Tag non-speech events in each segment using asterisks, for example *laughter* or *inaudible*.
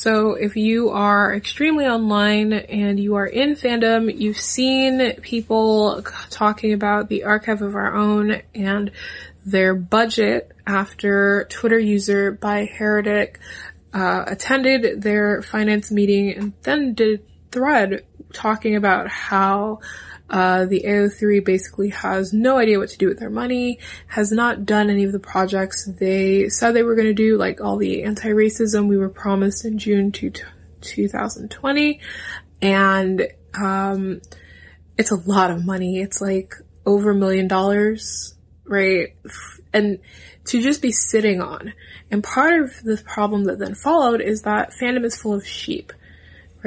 So if you are extremely online and you are in fandom, you've seen people talking about the archive of our own and their budget after Twitter user by Heretic uh, attended their finance meeting and then did thread talking about how uh, the AO3 basically has no idea what to do with their money, has not done any of the projects they said they were going to do, like all the anti-racism we were promised in June to 2020. And, um, it's a lot of money. It's like over a million dollars, right? And to just be sitting on. And part of the problem that then followed is that fandom is full of sheep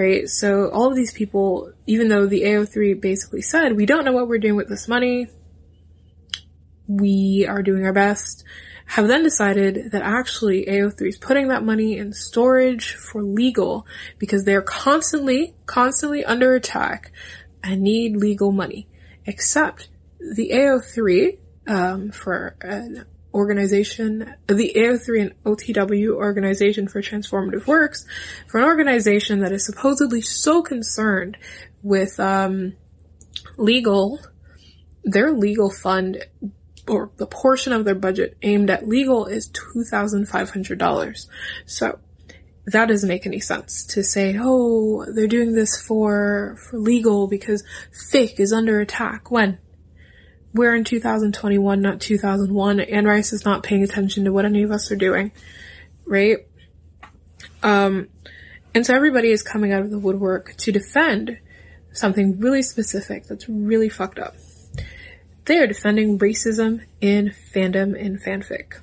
right? So all of these people, even though the AO3 basically said, we don't know what we're doing with this money, we are doing our best, have then decided that actually AO3 is putting that money in storage for legal because they're constantly, constantly under attack and need legal money. Except the AO3, um, for an organization, the AO3 and OTW Organization for Transformative Works, for an organization that is supposedly so concerned with um, legal, their legal fund or the portion of their budget aimed at legal is $2,500. So that doesn't make any sense to say, oh, they're doing this for, for legal because FIC is under attack. When? We're in 2021, not 2001. Anne Rice is not paying attention to what any of us are doing, right? Um, and so everybody is coming out of the woodwork to defend something really specific that's really fucked up. They are defending racism in fandom and fanfic.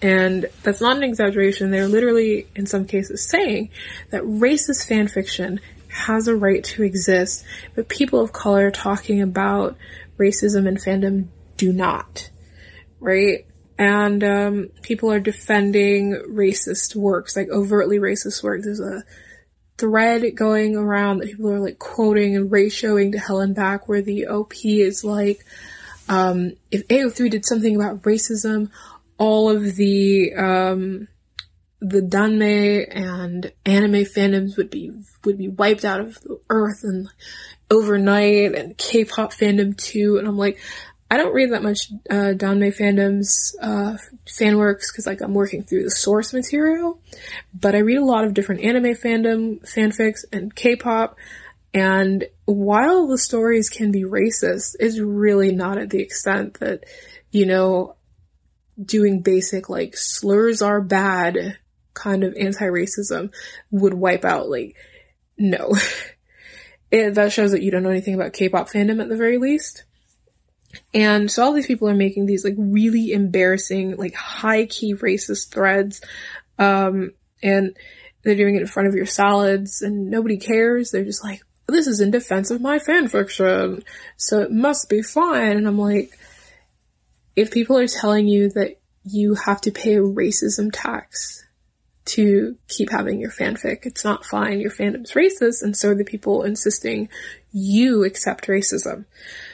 And that's not an exaggeration. They're literally, in some cases, saying that racist fanfiction has a right to exist, but people of color talking about racism and fandom do not, right? And um, people are defending racist works, like overtly racist works. There's a thread going around that people are like quoting and ratioing to hell and back, where the OP is like, um, if AO3 did something about racism, all of the um, the danmei and anime fandoms would be would be wiped out of the earth and overnight and K-pop fandom too. And I'm like, I don't read that much uh, danmei fandoms, uh, fan works because like I'm working through the source material, but I read a lot of different anime fandom fanfics and K-pop. And while the stories can be racist, it's really not at the extent that, you know, doing basic like slurs are bad kind of anti-racism would wipe out like, no. *laughs* it, that shows that you don't know anything about K-pop fandom at the very least. And so all these people are making these like really embarrassing, like high key racist threads. Um, and they're doing it in front of your salads and nobody cares. They're just like, this is in defense of my fanfiction. So it must be fine. And I'm like, if people are telling you that you have to pay a racism tax to keep having your fanfic. It's not fine. Your fandom's racist, and so are the people insisting you accept racism.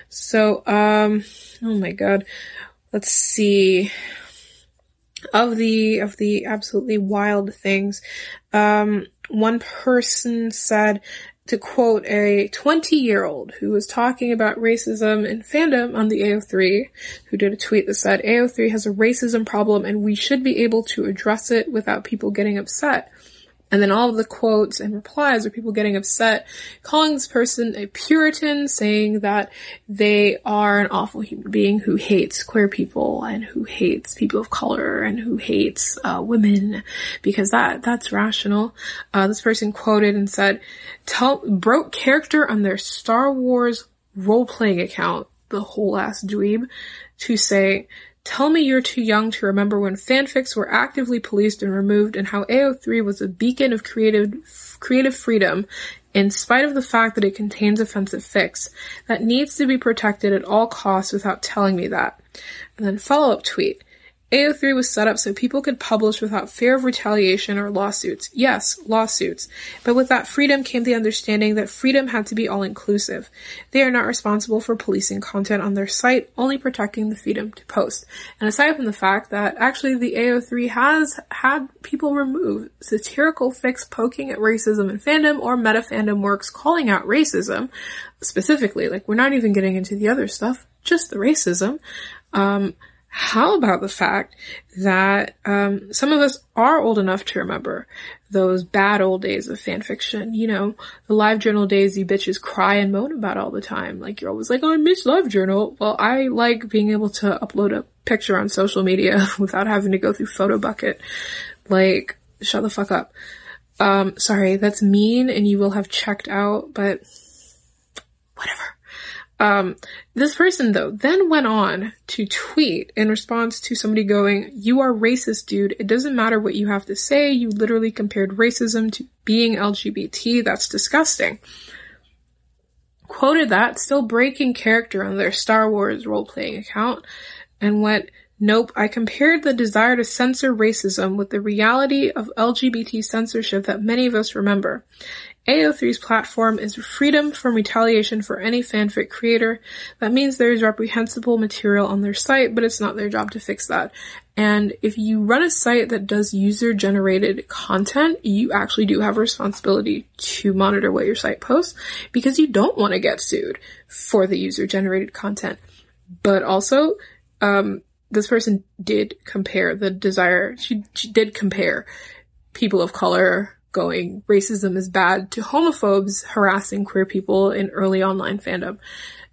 So, um, oh my god. Let's see. Of the, of the absolutely wild things, um, one person said, to quote a 20 year old who was talking about racism and fandom on the AO3, who did a tweet that said, AO3 has a racism problem and we should be able to address it without people getting upset. And then all of the quotes and replies are people getting upset, calling this person a Puritan, saying that they are an awful human being who hates queer people and who hates people of color and who hates uh, women, because that that's rational. Uh, this person quoted and said, "Tell broke character on their Star Wars role playing account, the whole ass dweeb, to say." Tell me you're too young to remember when fanfics were actively policed and removed and how AO3 was a beacon of creative, creative freedom in spite of the fact that it contains offensive fics that needs to be protected at all costs without telling me that. And then follow up tweet. AO3 was set up so people could publish without fear of retaliation or lawsuits. Yes, lawsuits. But with that freedom came the understanding that freedom had to be all inclusive. They are not responsible for policing content on their site, only protecting the freedom to post. And aside from the fact that actually the AO3 has had people remove satirical fix poking at racism in fandom or meta fandom works calling out racism specifically. Like we're not even getting into the other stuff, just the racism. Um, how about the fact that um, some of us are old enough to remember those bad old days of fan fiction? You know, the live journal days you bitches cry and moan about all the time. Like you're always like, oh, I miss live journal. Well, I like being able to upload a picture on social media *laughs* without having to go through photo bucket. Like, shut the fuck up. Um, sorry, that's mean and you will have checked out, but whatever. Um, this person though then went on to tweet in response to somebody going, you are racist, dude. It doesn't matter what you have to say. You literally compared racism to being LGBT. That's disgusting. Quoted that, still breaking character on their Star Wars role-playing account and went, Nope, I compared the desire to censor racism with the reality of LGBT censorship that many of us remember. AO3's platform is freedom from retaliation for any fanfic creator. That means there is reprehensible material on their site, but it's not their job to fix that. And if you run a site that does user generated content, you actually do have a responsibility to monitor what your site posts because you don't want to get sued for the user generated content. But also, um, this person did compare the desire, she, she did compare people of color going racism is bad to homophobes harassing queer people in early online fandom.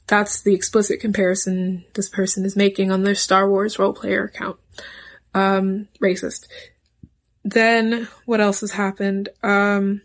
That's the explicit comparison this person is making on their Star Wars role player account. Um, racist. Then what else has happened? Um,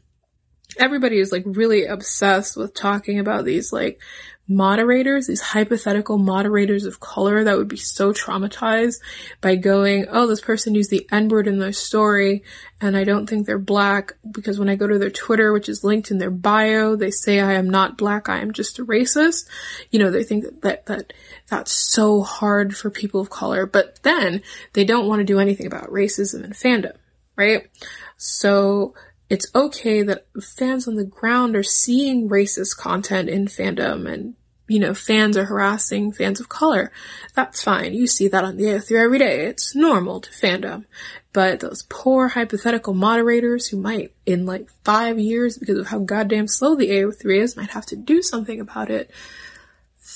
everybody is like really obsessed with talking about these like moderators, these hypothetical moderators of color that would be so traumatized by going, oh, this person used the N word in their story and I don't think they're black because when I go to their Twitter, which is linked in their bio, they say I am not black, I am just a racist. You know, they think that, that, that that's so hard for people of color, but then they don't want to do anything about racism and fandom, right? So it's okay that fans on the ground are seeing racist content in fandom and you know, fans are harassing fans of color. That's fine. You see that on the AO3 every day. It's normal to fandom. But those poor hypothetical moderators who might, in like five years, because of how goddamn slow the AO3 is, might have to do something about it.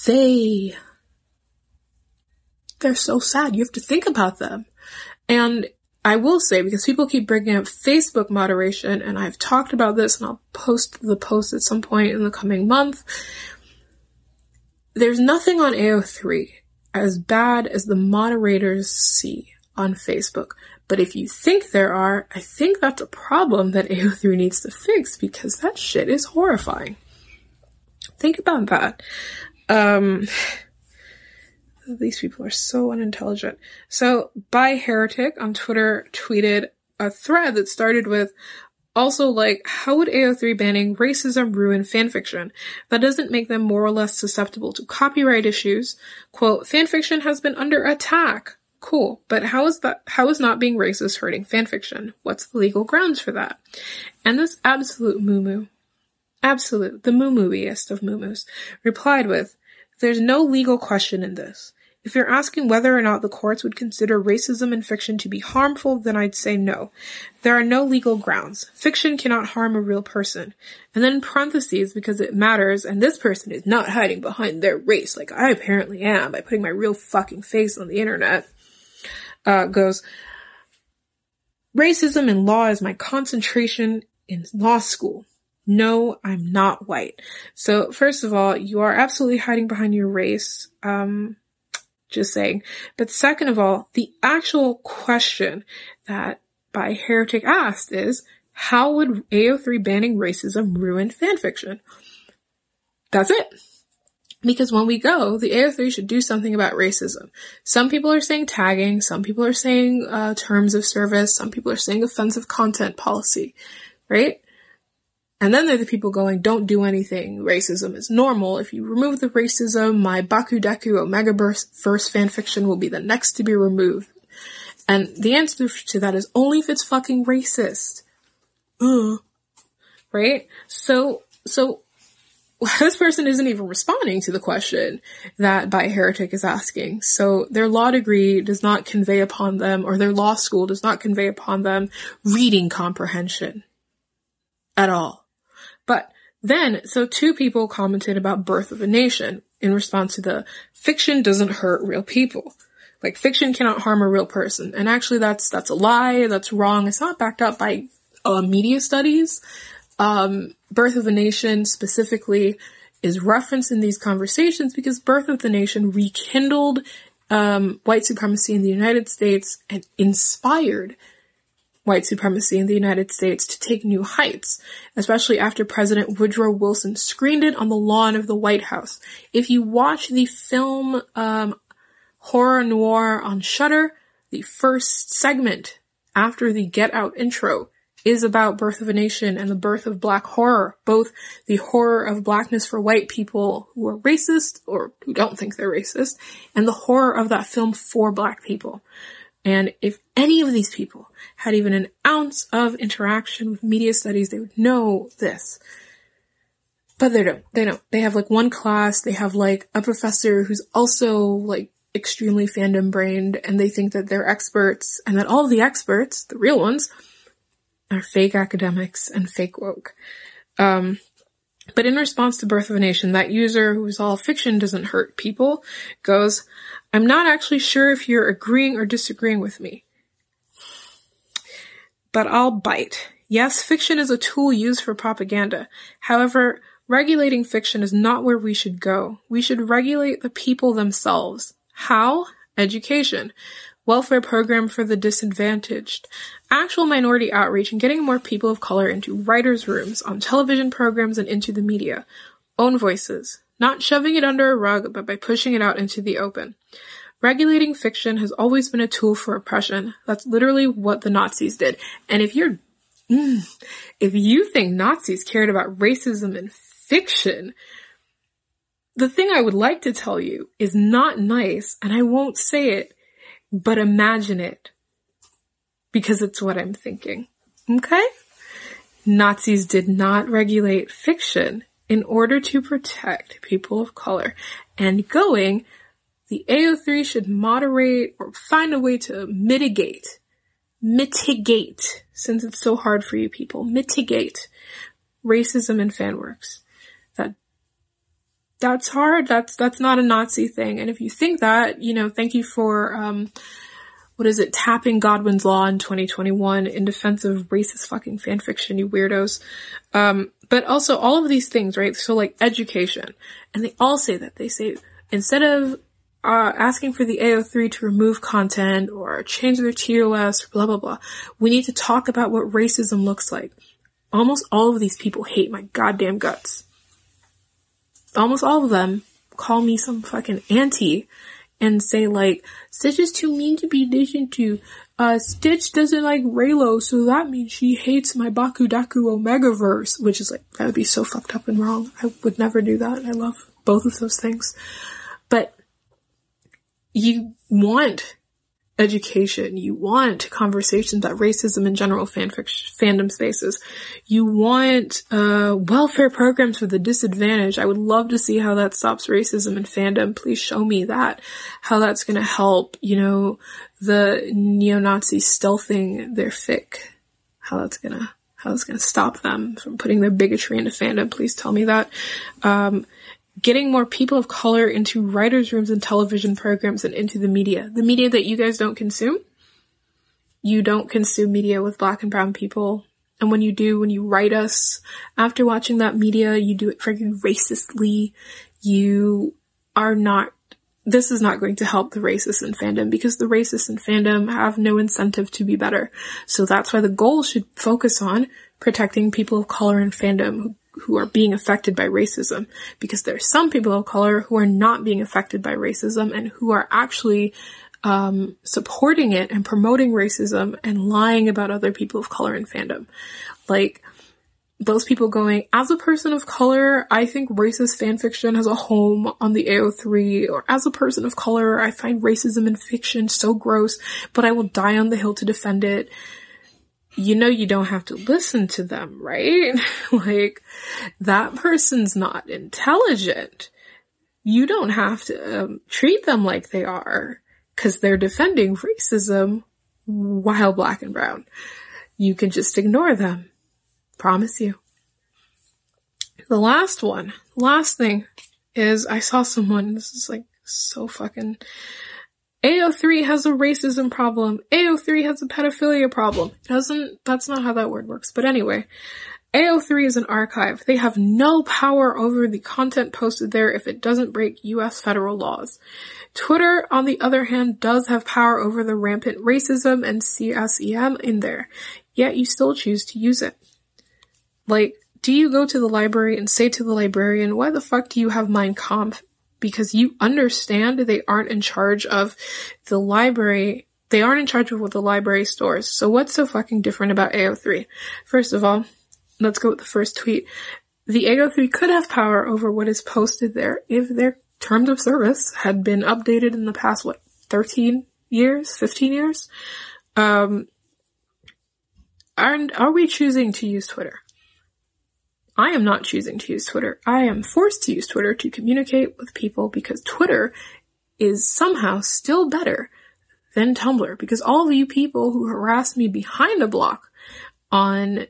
They, they're so sad. You have to think about them. And I will say, because people keep bringing up Facebook moderation, and I've talked about this, and I'll post the post at some point in the coming month. There's nothing on AO3 as bad as the moderators see on Facebook. But if you think there are, I think that's a problem that AO3 needs to fix because that shit is horrifying. Think about that. Um, these people are so unintelligent. So, by Heretic on Twitter tweeted a thread that started with, also, like, how would AO3 banning racism ruin fanfiction? That doesn't make them more or less susceptible to copyright issues. Quote, fanfiction has been under attack. Cool, but how is that, how is not being racist hurting fanfiction? What's the legal grounds for that? And this absolute moo absolute, the moo of moo replied with, there's no legal question in this. If you're asking whether or not the courts would consider racism in fiction to be harmful, then I'd say no. There are no legal grounds. Fiction cannot harm a real person. And then parentheses, because it matters, and this person is not hiding behind their race like I apparently am by putting my real fucking face on the internet, uh, goes, racism in law is my concentration in law school. No, I'm not white. So first of all, you are absolutely hiding behind your race. Um, just saying. But second of all, the actual question that by Heretic asked is, how would AO3 banning racism ruin fanfiction? That's it. Because when we go, the AO3 should do something about racism. Some people are saying tagging, some people are saying uh, terms of service, some people are saying offensive content policy, right? And then there are the people going, don't do anything. Racism is normal. If you remove the racism, my Bakudeku Omega verse fanfiction will be the next to be removed. And the answer to that is only if it's fucking racist. Uh, right? So, so *laughs* this person isn't even responding to the question that By Heretic is asking. So their law degree does not convey upon them, or their law school does not convey upon them reading comprehension at all. But then, so two people commented about Birth of a Nation in response to the fiction doesn't hurt real people. Like fiction cannot harm a real person. And actually that's, that's a lie. That's wrong. It's not backed up by uh, media studies. Um, Birth of a Nation specifically is referenced in these conversations because Birth of the Nation rekindled um, white supremacy in the United States and inspired white supremacy in the United States to take new heights, especially after President Woodrow Wilson screened it on the lawn of the White House. If you watch the film um, Horror Noir on Shudder, the first segment after the Get Out intro is about Birth of a Nation and the birth of black horror, both the horror of blackness for white people who are racist or who don't think they're racist, and the horror of that film for black people. And if any of these people had even an ounce of interaction with media studies, they would know this. But they don't. They don't. They have like one class, they have like a professor who's also like extremely fandom brained and they think that they're experts and that all the experts, the real ones, are fake academics and fake woke. Um, but in response to Birth of a Nation, that user who's all fiction doesn't hurt people goes, I'm not actually sure if you're agreeing or disagreeing with me. But I'll bite. Yes, fiction is a tool used for propaganda. However, regulating fiction is not where we should go. We should regulate the people themselves. How? Education. Welfare program for the disadvantaged. Actual minority outreach and getting more people of color into writers' rooms, on television programs, and into the media. Own voices. Not shoving it under a rug, but by pushing it out into the open. Regulating fiction has always been a tool for oppression. That's literally what the Nazis did. And if you're, mm, if you think Nazis cared about racism in fiction, the thing I would like to tell you is not nice, and I won't say it, but imagine it. Because it's what I'm thinking. Okay? Nazis did not regulate fiction in order to protect people of color. And going, the AO3 should moderate or find a way to mitigate, mitigate, since it's so hard for you people, mitigate racism in fan works that's hard. That's, that's not a Nazi thing. And if you think that, you know, thank you for, um, what is it, tapping Godwin's Law in 2021 in defense of racist fucking fanfiction, you weirdos. Um, but also all of these things, right? So like education. And they all say that. They say, instead of, uh, asking for the AO3 to remove content or change their TOS, blah, blah, blah. We need to talk about what racism looks like. Almost all of these people hate my goddamn guts almost all of them call me some fucking auntie and say like, Stitch is too mean to be listened to. Uh, Stitch doesn't like Reylo, so that means she hates my Bakudeku Omega verse, which is like, that would be so fucked up and wrong. I would never do that. I love both of those things. But you want education. You want conversations about racism in general fanfic fandom spaces. You want uh, welfare programs for the disadvantaged. I would love to see how that stops racism in fandom. Please show me that. How that's going to help, you know, the neo-Nazi stealthing their fic. How that's going to how that's going to stop them from putting their bigotry into fandom. Please tell me that. Um, getting more people of color into writers' rooms and television programs and into the media. The media that you guys don't consume. You don't consume media with black and brown people. And when you do, when you write us after watching that media, you do it very racistly. You are not, this is not going to help the racists in fandom because the racists in fandom have no incentive to be better. So that's why the goal should focus on protecting people of color in fandom who are being affected by racism because there are some people of color who are not being affected by racism and who are actually um, supporting it and promoting racism and lying about other people of color in fandom. Like, those people going, as a person of color, I think racist fan fiction has a home on the AO3, or as a person of color, I find racism in fiction so gross, but I will die on the hill to defend it. You know you don't have to listen to them, right? *laughs* like, that person's not intelligent. You don't have to um, treat them like they are, cause they're defending racism while black and brown. You can just ignore them Promise you. The last one, last thing is I saw someone, this is like so fucking, AO3 has a racism problem. AO3 has a pedophilia problem. Doesn't, that's not how that word works. But anyway, AO3 is an archive. They have no power over the content posted there if it doesn't break US federal laws. Twitter, on the other hand, does have power over the rampant racism and CSEM in there, yet you still choose to use it. Like, do you go to the library and say to the librarian, why the fuck do you have Mein Kampf? Because you understand they aren't in charge of the library. They aren't in charge of what the library stores. So what's so fucking different about AO3? First of all, let's go with the first tweet. The AO3 could have power over what is posted there if their terms of service had been updated in the past, what, 13 years, 15 years? Um, and are we choosing to use Twitter? I am not choosing to use Twitter. I am forced to use Twitter to communicate with people because Twitter is somehow still better than Tumblr because all of you people who harass me behind a block on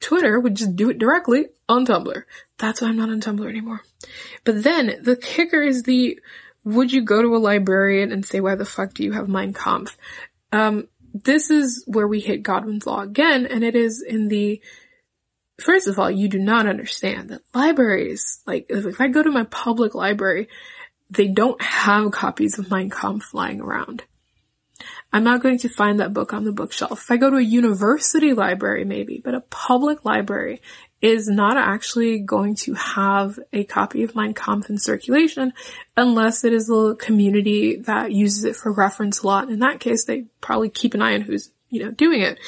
Twitter would just do it directly on Tumblr. That's why I'm not on Tumblr anymore. But then the kicker is the would you go to a librarian and say why the fuck do you have Mein Kampf? Um, this is where we hit Godwin's law again, and it is in the first of all, you do not understand that libraries, like if I go to my public library, they don't have copies of Mein Kampf flying around. I'm not going to find that book on the bookshelf. If I go to a university library, maybe, but a public library is not actually going to have a copy of Mein Kampf in circulation unless it is a community that uses it for reference a lot. In that case, they probably keep an eye on who's you know, doing it.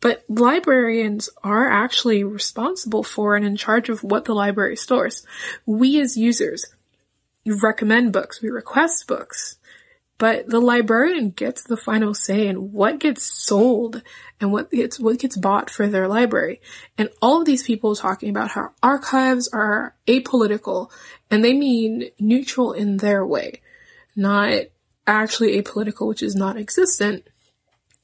But librarians are actually responsible for and in charge of what the library stores. We as users recommend books, we request books, but the librarian gets the final say in what gets sold and what gets, what gets bought for their library. And all of these people talking about how archives are apolitical and they mean neutral in their way, not actually apolitical, which is not existent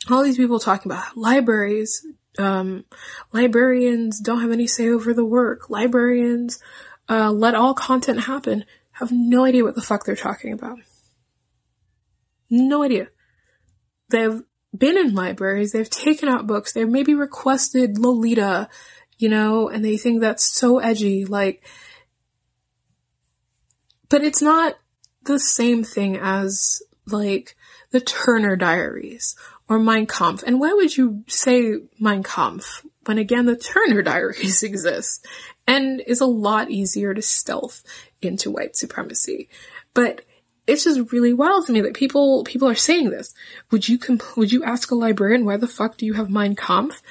all these people talking about libraries, um, librarians don't have any say over the work. Librarians, uh, let all content happen. Have no idea what the fuck they're talking about. No idea. They've been in libraries, they've taken out books, they've maybe requested Lolita, you know, and they think that's so edgy, like, but it's not the same thing as, like, the Turner Diaries or Mein Kampf. And why would you say Mein Kampf when again the Turner Diaries *laughs* exist and is a lot easier to stealth into white supremacy? But it's just really wild to me that people people are saying this. Would you comp- would you ask a librarian why the fuck do you have Mein Kampf?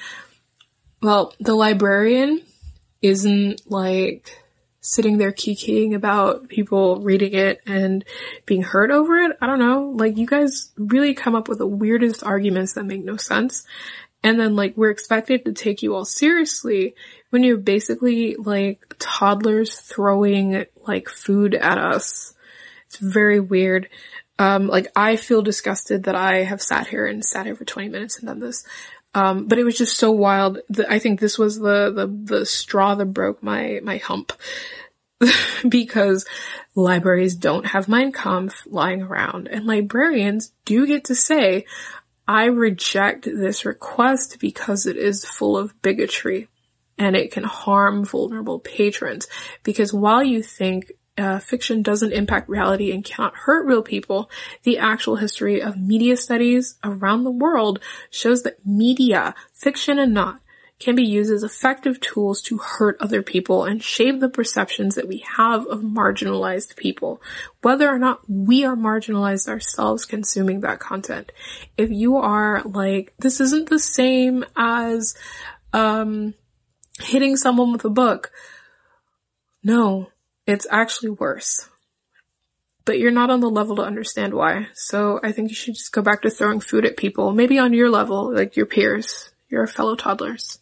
Well, the librarian isn't like sitting there kikiing about people reading it and being hurt over it. I don't know. Like you guys really come up with the weirdest arguments that make no sense. And then like we're expected to take you all seriously when you're basically like toddlers throwing like food at us. It's very weird. Um, like I feel disgusted that I have sat here and sat here for 20 minutes and done this. Um, but it was just so wild I think this was the, the, the straw that broke my, my hump. *laughs* because libraries don't have Mein Kampf lying around and librarians do get to say, I reject this request because it is full of bigotry and it can harm vulnerable patrons. Because while you think uh, fiction doesn't impact reality and cannot hurt real people, the actual history of media studies around the world shows that media, fiction and not, can be used as effective tools to hurt other people and shape the perceptions that we have of marginalized people, whether or not we are marginalized ourselves consuming that content. If you are like, this isn't the same as, um, hitting someone with a book. No, it's actually worse. But you're not on the level to understand why. So I think you should just go back to throwing food at people, maybe on your level, like your peers, your fellow toddlers.